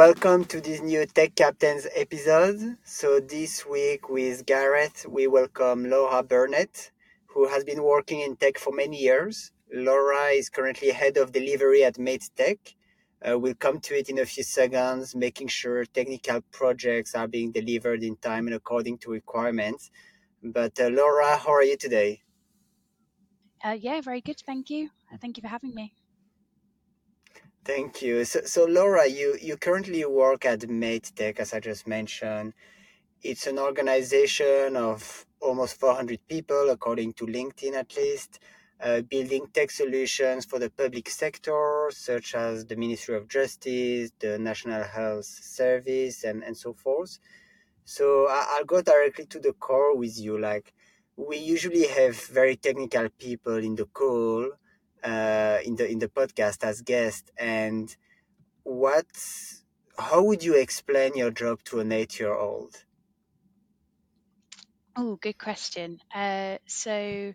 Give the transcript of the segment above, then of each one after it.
Welcome to this new Tech Captains episode. So, this week with Gareth, we welcome Laura Burnett, who has been working in tech for many years. Laura is currently head of delivery at Made Tech. Uh, we'll come to it in a few seconds, making sure technical projects are being delivered in time and according to requirements. But, uh, Laura, how are you today? Uh, yeah, very good. Thank you. Thank you for having me. Thank you. So, so Laura, you, you currently work at Made Tech, as I just mentioned. It's an organization of almost 400 people, according to LinkedIn at least, uh, building tech solutions for the public sector, such as the Ministry of Justice, the National Health Service, and, and so forth. So I, I'll go directly to the core with you. Like, we usually have very technical people in the call uh, in the in the podcast as guest and what how would you explain your job to an eight year old oh good question uh, so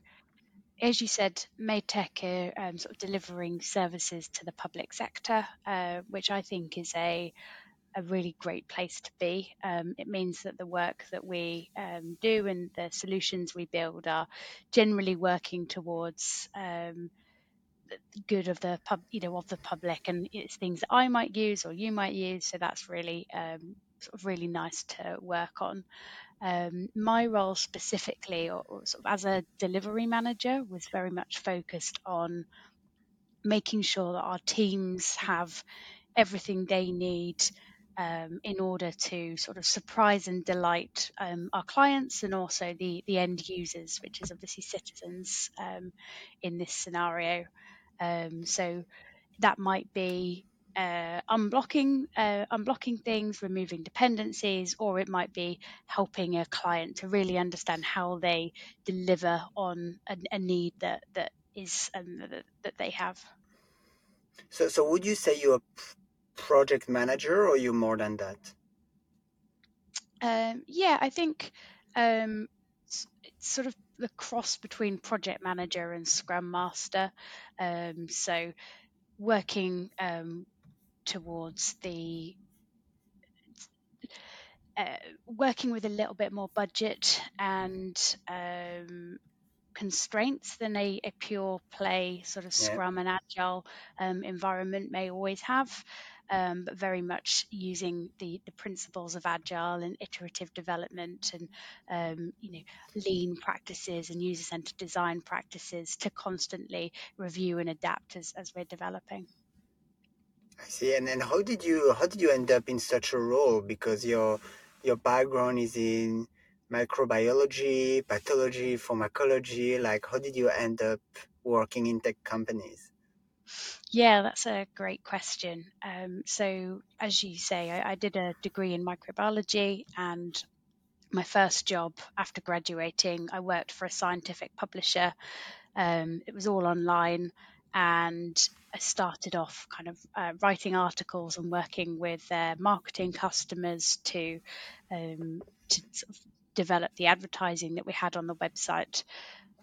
as you said, Made Tech are um, sort of delivering services to the public sector, uh, which I think is a a really great place to be. Um, it means that the work that we um, do and the solutions we build are generally working towards um, good of the pub, you know, of the public, and it's things that I might use or you might use. So that's really um, sort of really nice to work on. Um, my role specifically, or, or sort of as a delivery manager, was very much focused on making sure that our teams have everything they need um, in order to sort of surprise and delight um, our clients and also the the end users, which is obviously citizens um, in this scenario. Um, so that might be uh, unblocking uh, unblocking things, removing dependencies, or it might be helping a client to really understand how they deliver on a, a need that that is um, that, that they have. So, so would you say you're a project manager, or you more than that? Um, yeah, I think um, sort of the cross between project manager and scrum master. Um, so working um, towards the uh, working with a little bit more budget and um, constraints than a, a, pure play sort of yeah. scrum and agile um, environment may always have um, but very much using the, the principles of agile and iterative development and um, you know lean practices and user centered design practices to constantly review and adapt as, as we're developing. I see. And then how did you how did you end up in such a role? Because your your background is in microbiology, pathology, pharmacology. Like, how did you end up working in tech companies? Yeah, that's a great question. Um, so, as you say, I, I did a degree in microbiology, and my first job after graduating, I worked for a scientific publisher. Um, it was all online, and I started off kind of uh, writing articles and working with their marketing customers to um, to sort of develop the advertising that we had on the website.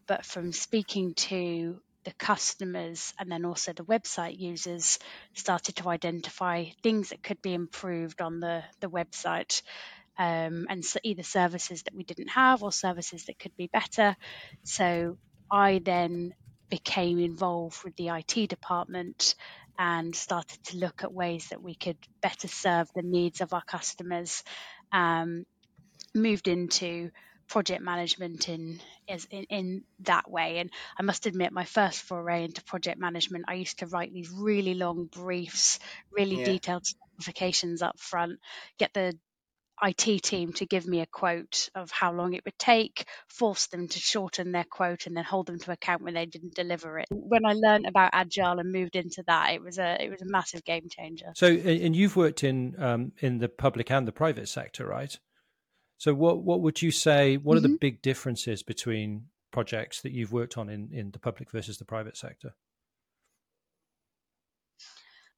But from speaking to the customers and then also the website users started to identify things that could be improved on the, the website um, and so either services that we didn't have or services that could be better. So I then became involved with the IT department and started to look at ways that we could better serve the needs of our customers. Um, moved into project management in is in, in that way and i must admit my first foray into project management i used to write these really long briefs really yeah. detailed specifications up front get the IT team to give me a quote of how long it would take, force them to shorten their quote, and then hold them to account when they didn't deliver it. When I learned about agile and moved into that, it was a it was a massive game changer. So, and you've worked in um, in the public and the private sector, right? So, what what would you say? What mm-hmm. are the mm-hmm. big differences between projects that you've worked on in, in the public versus the private sector?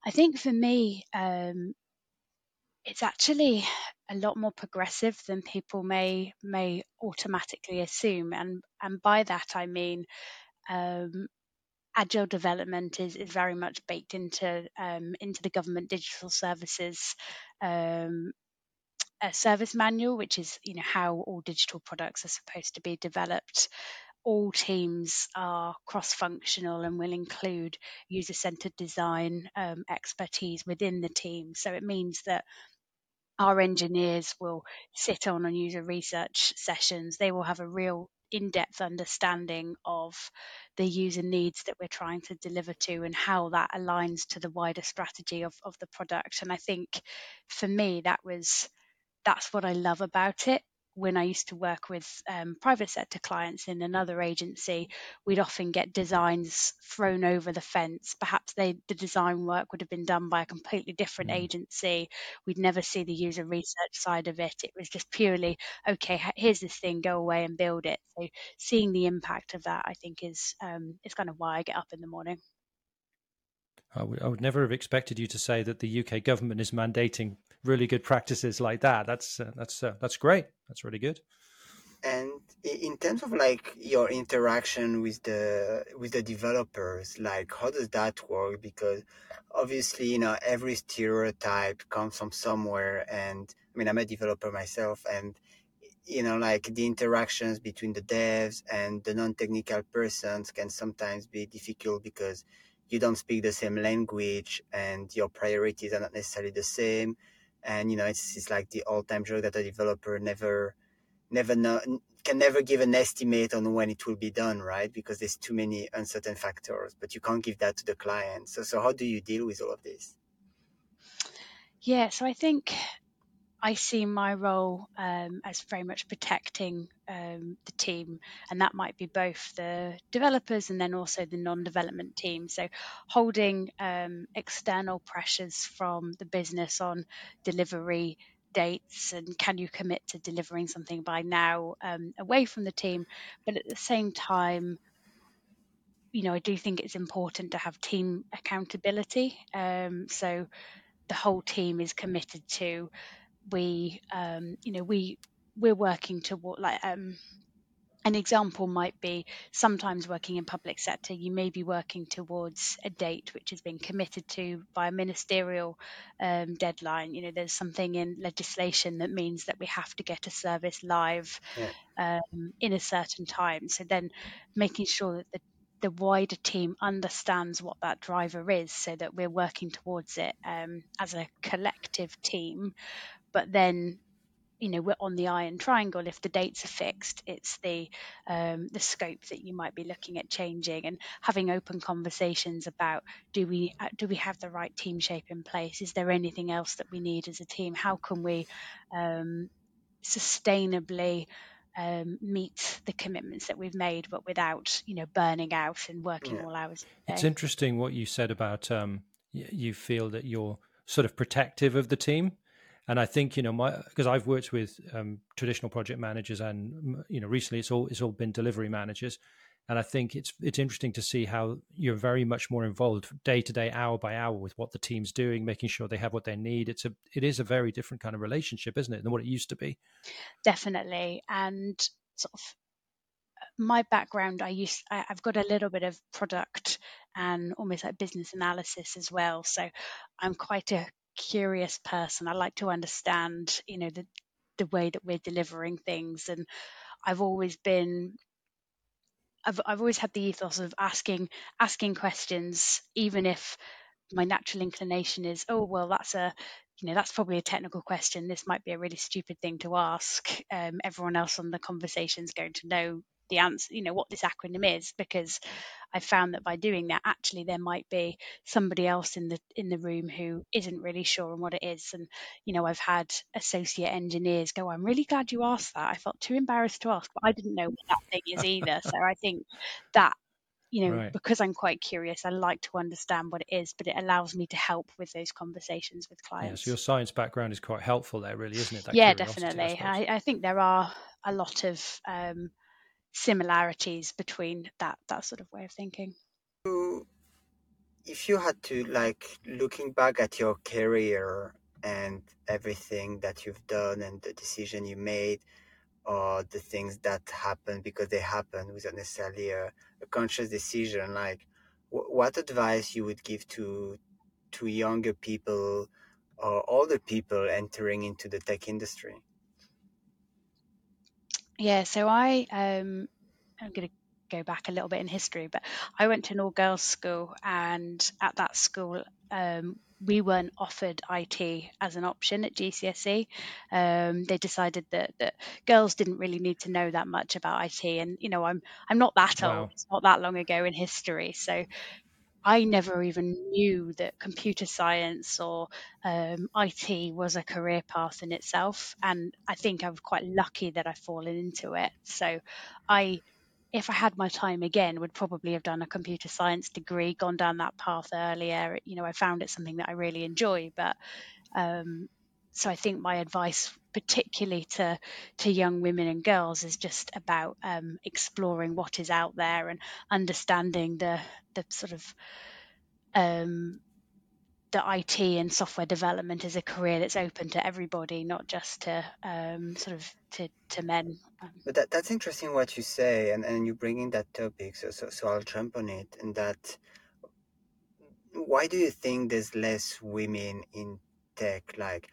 I think for me, um, it's actually a lot more progressive than people may may automatically assume, and and by that I mean um, agile development is, is very much baked into um, into the government digital services um, service manual, which is you know how all digital products are supposed to be developed. All teams are cross-functional and will include user-centered design um, expertise within the team. So it means that our engineers will sit on on user research sessions. They will have a real in-depth understanding of the user needs that we're trying to deliver to and how that aligns to the wider strategy of, of the product. And I think for me that was that's what I love about it when I used to work with um, private sector clients in another agency, we'd often get designs thrown over the fence. Perhaps they, the design work would have been done by a completely different mm. agency. We'd never see the user research side of it. It was just purely, okay, here's this thing, go away and build it. So seeing the impact of that, I think, is um, is kind of why I get up in the morning. I would, would never have expected you to say that the UK government is mandating really good practices like that. That's uh, that's uh, that's great. That's really good. And in terms of like your interaction with the with the developers, like how does that work? Because obviously, you know, every stereotype comes from somewhere. And I mean, I'm a developer myself, and you know, like the interactions between the devs and the non-technical persons can sometimes be difficult because you don't speak the same language and your priorities are not necessarily the same. And you know it's, it's like the all-time joke that a developer never never know, can never give an estimate on when it will be done right? Because there's too many uncertain factors but you can't give that to the client. So so how do you deal with all of this? Yeah so i think I see my role um, as very much protecting um, the team, and that might be both the developers and then also the non development team. So, holding um, external pressures from the business on delivery dates and can you commit to delivering something by now um, away from the team, but at the same time, you know, I do think it's important to have team accountability. Um, so, the whole team is committed to we um, you know we we're working toward like um, an example might be sometimes working in public sector you may be working towards a date which has been committed to by a ministerial um, deadline you know there's something in legislation that means that we have to get a service live yeah. um, in a certain time so then making sure that the the wider team understands what that driver is so that we're working towards it um, as a collective team but then you know we're on the iron triangle. If the dates are fixed it's the um, the scope that you might be looking at changing and having open conversations about do we uh, do we have the right team shape in place? Is there anything else that we need as a team? How can we um, sustainably um, meet the commitments that we've made but without you know burning out and working yeah. all hours it's interesting what you said about um, you feel that you're sort of protective of the team and I think you know my because I've worked with um, traditional project managers and you know recently it's all it's all been delivery managers, and I think it's it's interesting to see how you're very much more involved day to day, hour by hour with what the team's doing, making sure they have what they need. It's a it is a very different kind of relationship, isn't it, than what it used to be? Definitely, and sort of my background, I use I, I've got a little bit of product and almost like business analysis as well. So I'm quite a curious person. I like to understand, you know, the the way that we're delivering things, and I've always been. I've I've always had the ethos of asking asking questions, even if my natural inclination is, oh well, that's a you know that's probably a technical question. This might be a really stupid thing to ask. Um, everyone else on the conversation is going to know the answer, you know, what this acronym is, because I found that by doing that, actually there might be somebody else in the in the room who isn't really sure on what it is. And you know, I've had associate engineers go, "I'm really glad you asked that. I felt too embarrassed to ask, but I didn't know what that thing is either." so I think that you know, right. because I'm quite curious, I like to understand what it is, but it allows me to help with those conversations with clients. Yeah, so your science background is quite helpful there, really, isn't it? yeah, definitely. I, I, think there are a lot of um, similarities between that that sort of way of thinking. If you had to like looking back at your career and everything that you've done and the decision you made or the things that happened because they happened without necessarily a, a conscious decision like what advice you would give to to younger people or older people entering into the tech industry? Yeah, so I um, I'm going to go back a little bit in history, but I went to an all girls school, and at that school, um, we weren't offered IT as an option at GCSE. Um, they decided that, that girls didn't really need to know that much about IT, and you know, I'm I'm not that wow. old. It's not that long ago in history, so I never even knew that computer science or um, IT was a career path in itself. And I think I was quite lucky that I've fallen into it. So I, if I had my time again, would probably have done a computer science degree, gone down that path earlier. You know, I found it something that I really enjoy. But um, so I think my advice, particularly to to young women and girls, is just about um, exploring what is out there and understanding the the sort of um, the IT and software development is a career that's open to everybody, not just to um, sort of to, to men. But that, that's interesting what you say, and, and you bring in that topic, so, so so I'll jump on it. And that, why do you think there's less women in tech? Like,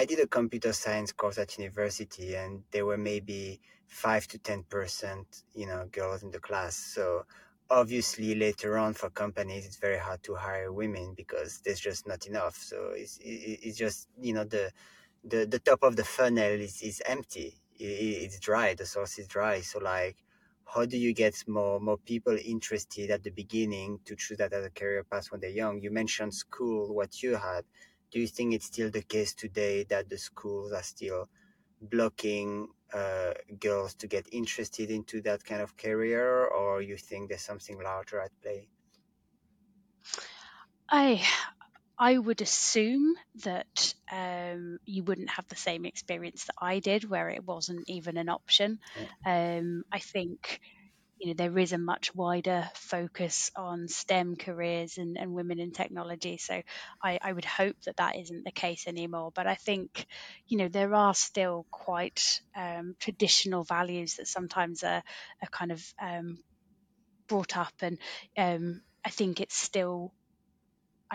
I did a computer science course at university, and there were maybe five to ten percent, you know, girls in the class. So obviously, later on for companies, it's very hard to hire women because there's just not enough. So it's it's just you know the the the top of the funnel is is empty. It's dry. The source is dry. So like how do you get more more people interested at the beginning to choose that as a career path when they're young you mentioned school what you had do you think it's still the case today that the schools are still blocking uh, girls to get interested into that kind of career, or you think there's something larger at play? I I would assume that um, you wouldn't have the same experience that I did, where it wasn't even an option. Yeah. Um, I think you know there is a much wider focus on STEM careers and, and women in technology. So I, I, would hope that that isn't the case anymore. But I think you know there are still quite um, traditional values that sometimes are, are kind of um, brought up, and um, I think it's still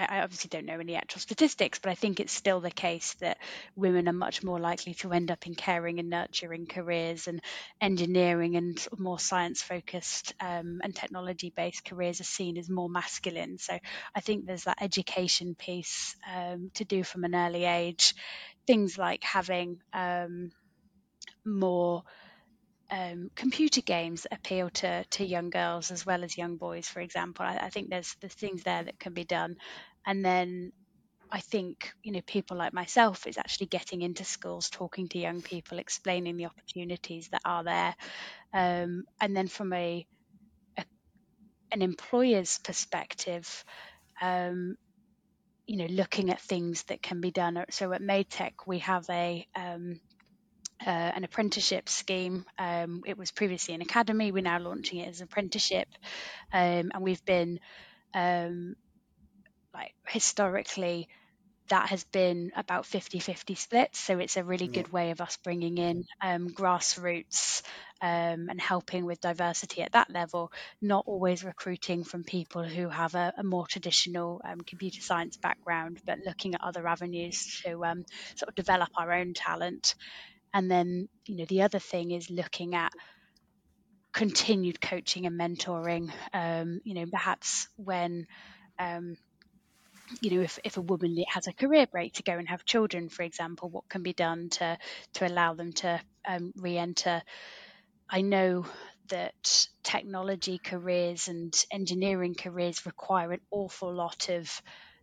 I, obviously don't know any actual statistics, but I think it's still the case that women are much more likely to end up in caring and nurturing careers, and engineering and more science focused um, and technology based careers are seen as more masculine. So I think there's that education piece um, to do from an early age. Things like having um, more um, computer games appeal to to young girls as well as young boys, for example. I, I think there's there's things there that can be done, and then I think you know people like myself is actually getting into schools, talking to young people, explaining the opportunities that are there, um, and then from a, a, an employer's perspective. Um, you know, looking at things that can be done. So at MadeTech, we have a um, uh, an apprenticeship scheme. Um, it was previously an academy. We're now launching it as an apprenticeship, um, and we've been um, like historically that has been about 50-50 split so it's a really good way of us bringing in um, grassroots um, and helping with diversity at that level not always recruiting from people who have a, a more traditional um, computer science background but looking at other avenues to um, sort of develop our own talent and then, you know, the other thing is looking at continued coaching and mentoring. Um, you know, perhaps when, um, you know, if, if a woman has a career break to go and have children, for example, what can be done to to allow them to um, re-enter? I know that technology careers and engineering careers require an awful lot of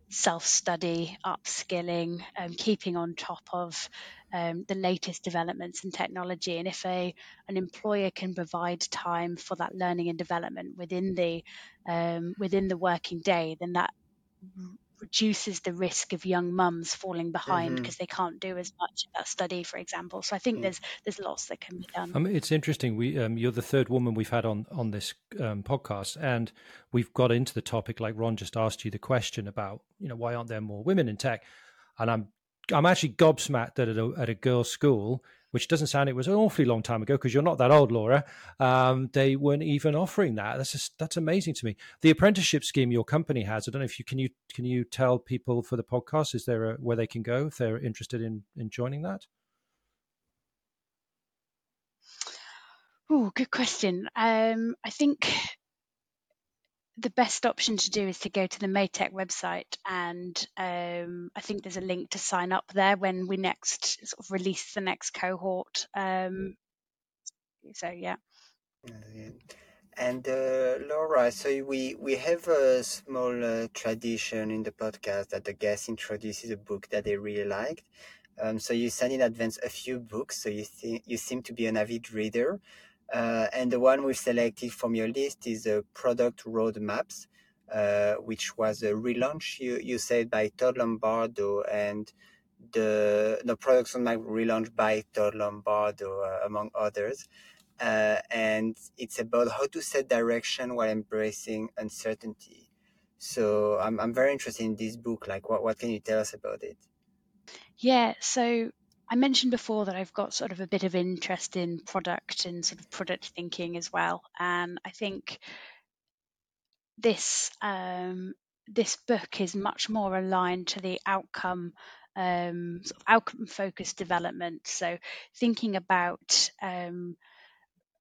self study, upskilling, um, keeping on top of um, the latest developments in technology. And if a an employer can provide time for that learning and development within the um, within the working day, then that reduces the risk of young mums falling behind because mm-hmm. they can't do as much of that study, for example. So I think mm. there's there's lots that can be done. I mean, it's interesting. We um, you're the third woman we've had on on this um, podcast, and we've got into the topic like Ron just asked you the question about you know why aren't there more women in tech, and I'm I'm actually gobsmacked that at a, at a girls' school, which doesn't sound it was an awfully long time ago because you're not that old, Laura. Um, they weren't even offering that. That's just that's amazing to me. The apprenticeship scheme your company has. I don't know if you can you can you tell people for the podcast is there a, where they can go if they're interested in in joining that. Oh, good question. Um, I think the best option to do is to go to the Made Tech website, and um, I think there's a link to sign up there when we next sort of release the next cohort. Um, so yeah. And uh, Laura, so we we have a small uh, tradition in the podcast that the guest introduces a book that they really liked. Um, so you send in advance a few books, so you think you seem to be an avid reader. Uh, and the one we've selected from your list is a product roadmaps, uh, which was a relaunch, you, you said, by Todd Lombardo and the, the product roadmap relaunched by Todd Lombardo, uh, among others. Uh, and it's about how to set direction while embracing uncertainty. So I'm, I'm very interested in this book. Like, what, what can you tell us about it? Yeah, so I mentioned before that I've got sort of a bit of interest in product and sort of product thinking as well, and I think this um, this book is much more aligned to the outcome um, sort of outcome focused development. So thinking about um,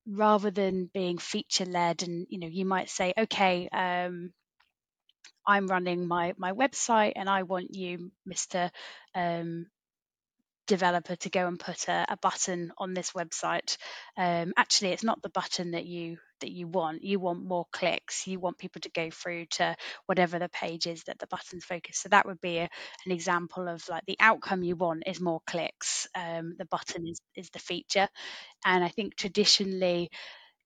rather than being feature led, and you know you might say, okay. Um, I'm running my my website, and I want you, Mister um, developer to go and put a, a button on this website. Um, actually it's not the button that you that you want. You want more clicks. You want people to go through to whatever the page is that the buttons focus so that would be a, an example of like the outcome you want is more clicks. Um, the button is, is the feature. And i think traditionally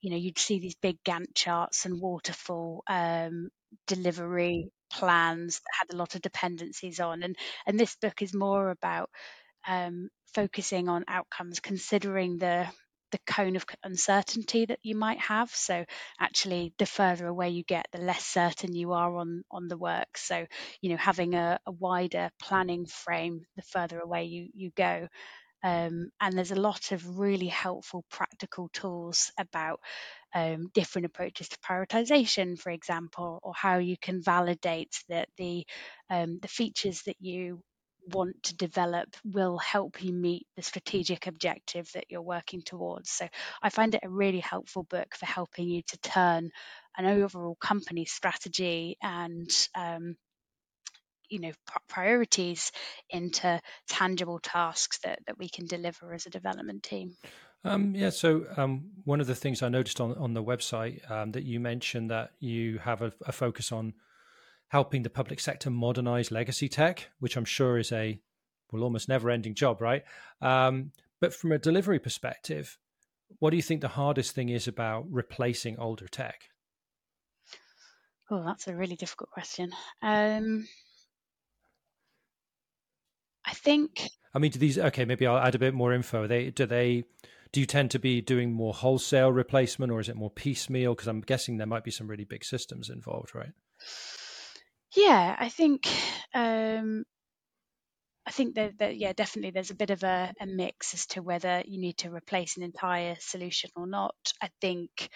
you know you'd see these big gantt charts and waterfall um, delivery plans that had a lot of dependencies on. And and this book is more about um, focusing on outcomes, considering the the cone of uncertainty that you might have. So actually, the further away you get, the less certain you are on on the work. So you know, having a, a wider planning frame, the further away you you go. Um, and there's a lot of really helpful practical tools about um, different approaches to prioritization, for example, or how you can validate that the um, the features that you want to develop will help you meet the strategic objective that you're working towards. So I find it a really helpful book for helping you to turn an overall company strategy and um, you know priorities into tangible tasks that, that we can deliver as a development team. Um, yeah, so um, one of the things I noticed on on the website um, that you mentioned that you have a, a focus on helping the public sector modernize legacy tech, which I'm sure is a well almost never ending job, right? Um, but from a delivery perspective, what do you think the hardest thing is about replacing older tech? Oh, that's a really difficult question. Um, I think. I mean, do these? Okay, maybe I'll add a bit more info. They do they. Do you tend to be doing more wholesale replacement, or is it more piecemeal? Because I'm guessing there might be some really big systems involved, right? Yeah, I think um, I think that, that yeah, definitely there's a bit of a, a mix as to whether you need to replace an entire solution or not. I think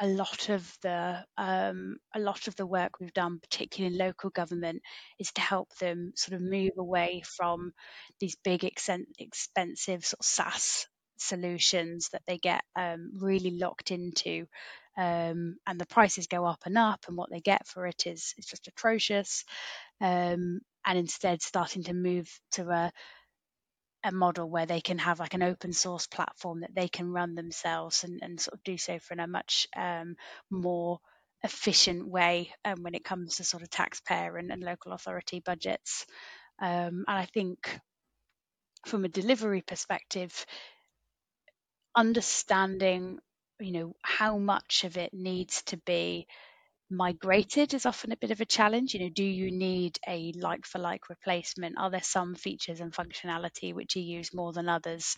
a lot of the um, a lot of the work we've done, particularly in local government, is to help them sort of move away from these big expensive sort of SaaS solutions that they get um, really locked into um, and the prices go up and up, and what they get for it is is just atrocious. Um, and instead, starting to move to a a model where they can have like an open source platform that they can run themselves and, and sort of do so in a much um, more efficient way um, when it comes to sort of taxpayer and, and local authority budgets. Um, and I think from a delivery perspective, understanding you know how much of it needs to be migrated is often a bit of a challenge. You know do you need a like for like replacement? Are there some features and functionality which you use more than others?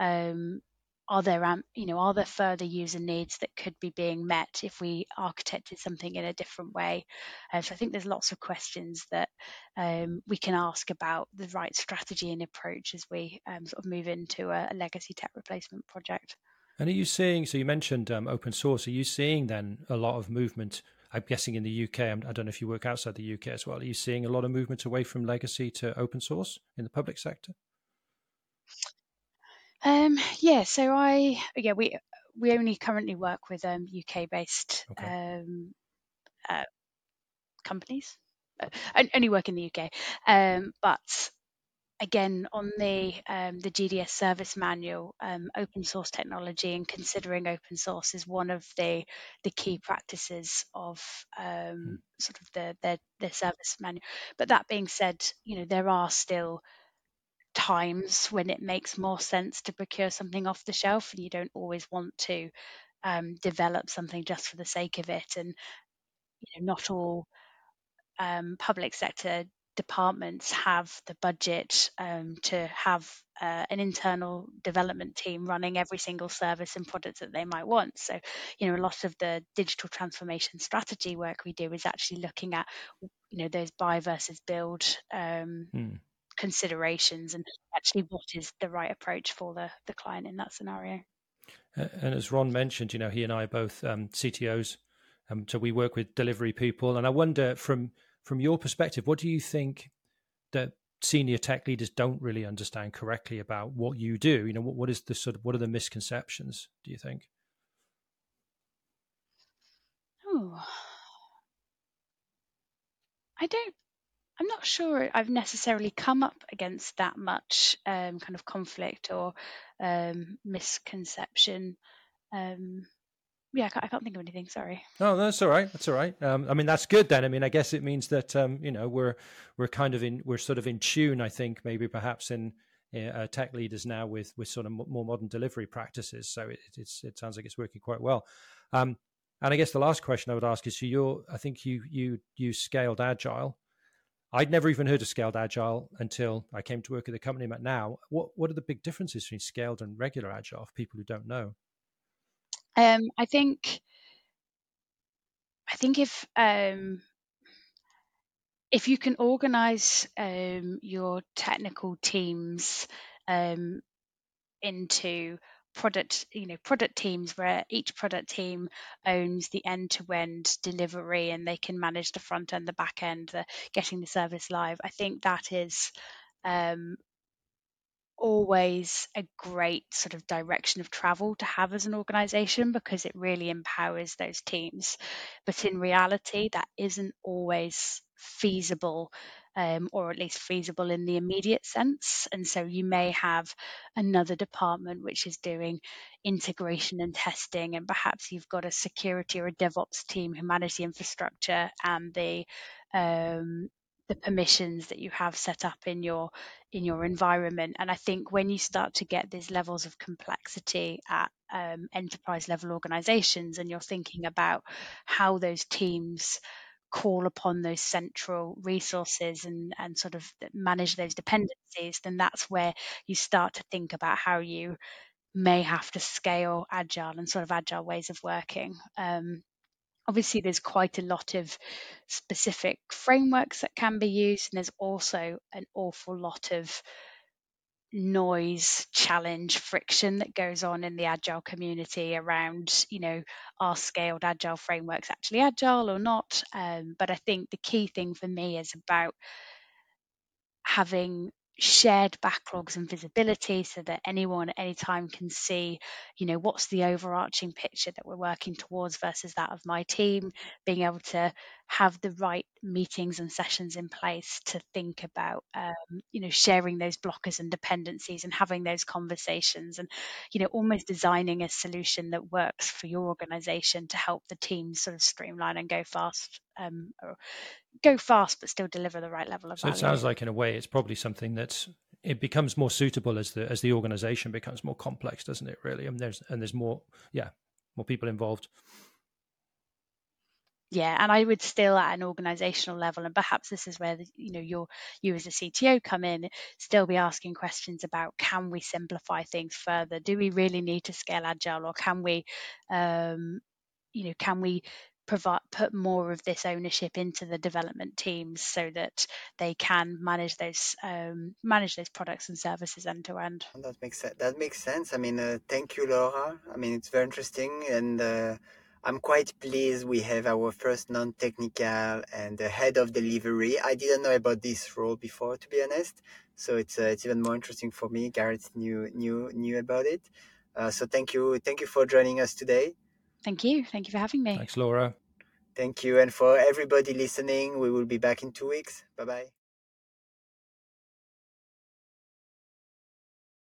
Um, are there you know are there further user needs that could be being met if we architected something in a different way? Uh, so i think there's lots of questions that um, we can ask about the right strategy and approach as we um, sort of move into a, a, legacy tech replacement project and are you seeing so you mentioned um, open source are you seeing then a lot of movement i'm guessing in the uk i don't know if you work outside the uk as well are you seeing a lot of movement away from legacy to open source in the public sector um, yeah, so I yeah we we only currently work with um, UK based okay. um, uh, companies. Uh, I only work in the UK, um, but again on the um, the GDS service manual, um, open source technology and considering open source is one of the the key practices of um, hmm. sort of the, the the service manual. But that being said, you know there are still times when it makes more sense to procure something off the shelf and you don't always want to um, develop something just for the sake of it and you know not all um, public sector departments have the budget um, to have uh, an internal development team running every single service and product that they might want. So, you know, a lot of the digital transformation strategy work we do is actually looking at, you know, those buy versus build um, mm considerations and actually what is the right approach for the, the client in that scenario. And as Ron mentioned, you know, he and I are both um, CTOs, um, so we work with delivery people. And I wonder, from from your perspective, what do you think that senior tech leaders don't really understand correctly about what you do? You know, what, what is the sort of what are the misconceptions? Do you think? Oh, I don't I'm not sure I've necessarily come up against that much um, kind of conflict or um, misconception. Um, yeah, I can't, I can't, think of anything. Sorry. No, that's all right. That's all right. Um, I mean, that's good then. I mean, I guess it means that um, you know we're we're kind of in we're sort of in tune. I think maybe perhaps in uh, tech leaders now with with sort of more modern delivery practices. So it, it's it sounds like it's working quite well. Um, and I guess the last question I would ask is: so you're, I think you you you scaled agile. I'd never even heard of scaled agile until I came to work at the company at now. What what are the big differences between scaled and regular agile for people who don't know? Um, I think I think if um, if you can organize um, your technical teams um, into product you know product teams where each product team owns the end-to-end delivery and they can manage the front end the back end the getting the service live i think that is um, always a great sort of direction of travel to have as an organization because it really empowers those teams but in reality that isn't always feasible um, or at least feasible in the immediate sense. And so you may have another department which is doing integration and testing, and perhaps you've got a security or a DevOps team who manage the infrastructure and the um, the permissions that you have set up in your in your environment and i think when you start to get these levels of complexity at um, enterprise level organizations and you're thinking about how those teams call upon those central resources and, and sort of manage those dependencies, then that's where you start to think about how you may have to scale agile and sort of agile ways of working. Um, obviously, there's quite a lot of specific frameworks that can be used, and there's also an awful lot of noise, challenge, friction that goes on in the agile community around, you know, are scaled agile frameworks actually agile or not? Um, but I think the key thing for me is about having shared backlogs and visibility so that anyone at any time can see you know what's the overarching picture that we're working towards versus that of my team being able to have the right meetings and sessions in place to think about um, you know sharing those blockers and dependencies and having those conversations and you know almost designing a solution that works for your organization to help the team sort of streamline and go fast um, go fast but still deliver the right level of so value. it sounds like in a way it's probably something that's it becomes more suitable as the as the organization becomes more complex doesn't it really? And there's and there's more yeah more people involved. Yeah and i would still at an organizational level and perhaps this is where the, you know your you as a cto come in still be asking questions about can we simplify things further? Do we really need to scale agile or can we um, you know can we provide put more of this ownership into the development teams so that they can manage those um, manage those products and services end to end. That makes sense. That makes sense. I mean, uh, thank you, Laura. I mean, it's very interesting and. Uh, I'm quite pleased we have our first non-technical and the head of delivery. I didn't know about this role before, to be honest. So it's uh, it's even more interesting for me. Gareth knew knew knew about it. Uh, so thank you, thank you for joining us today. Thank you, thank you for having me. Thanks, Laura. Thank you, and for everybody listening, we will be back in two weeks. Bye bye.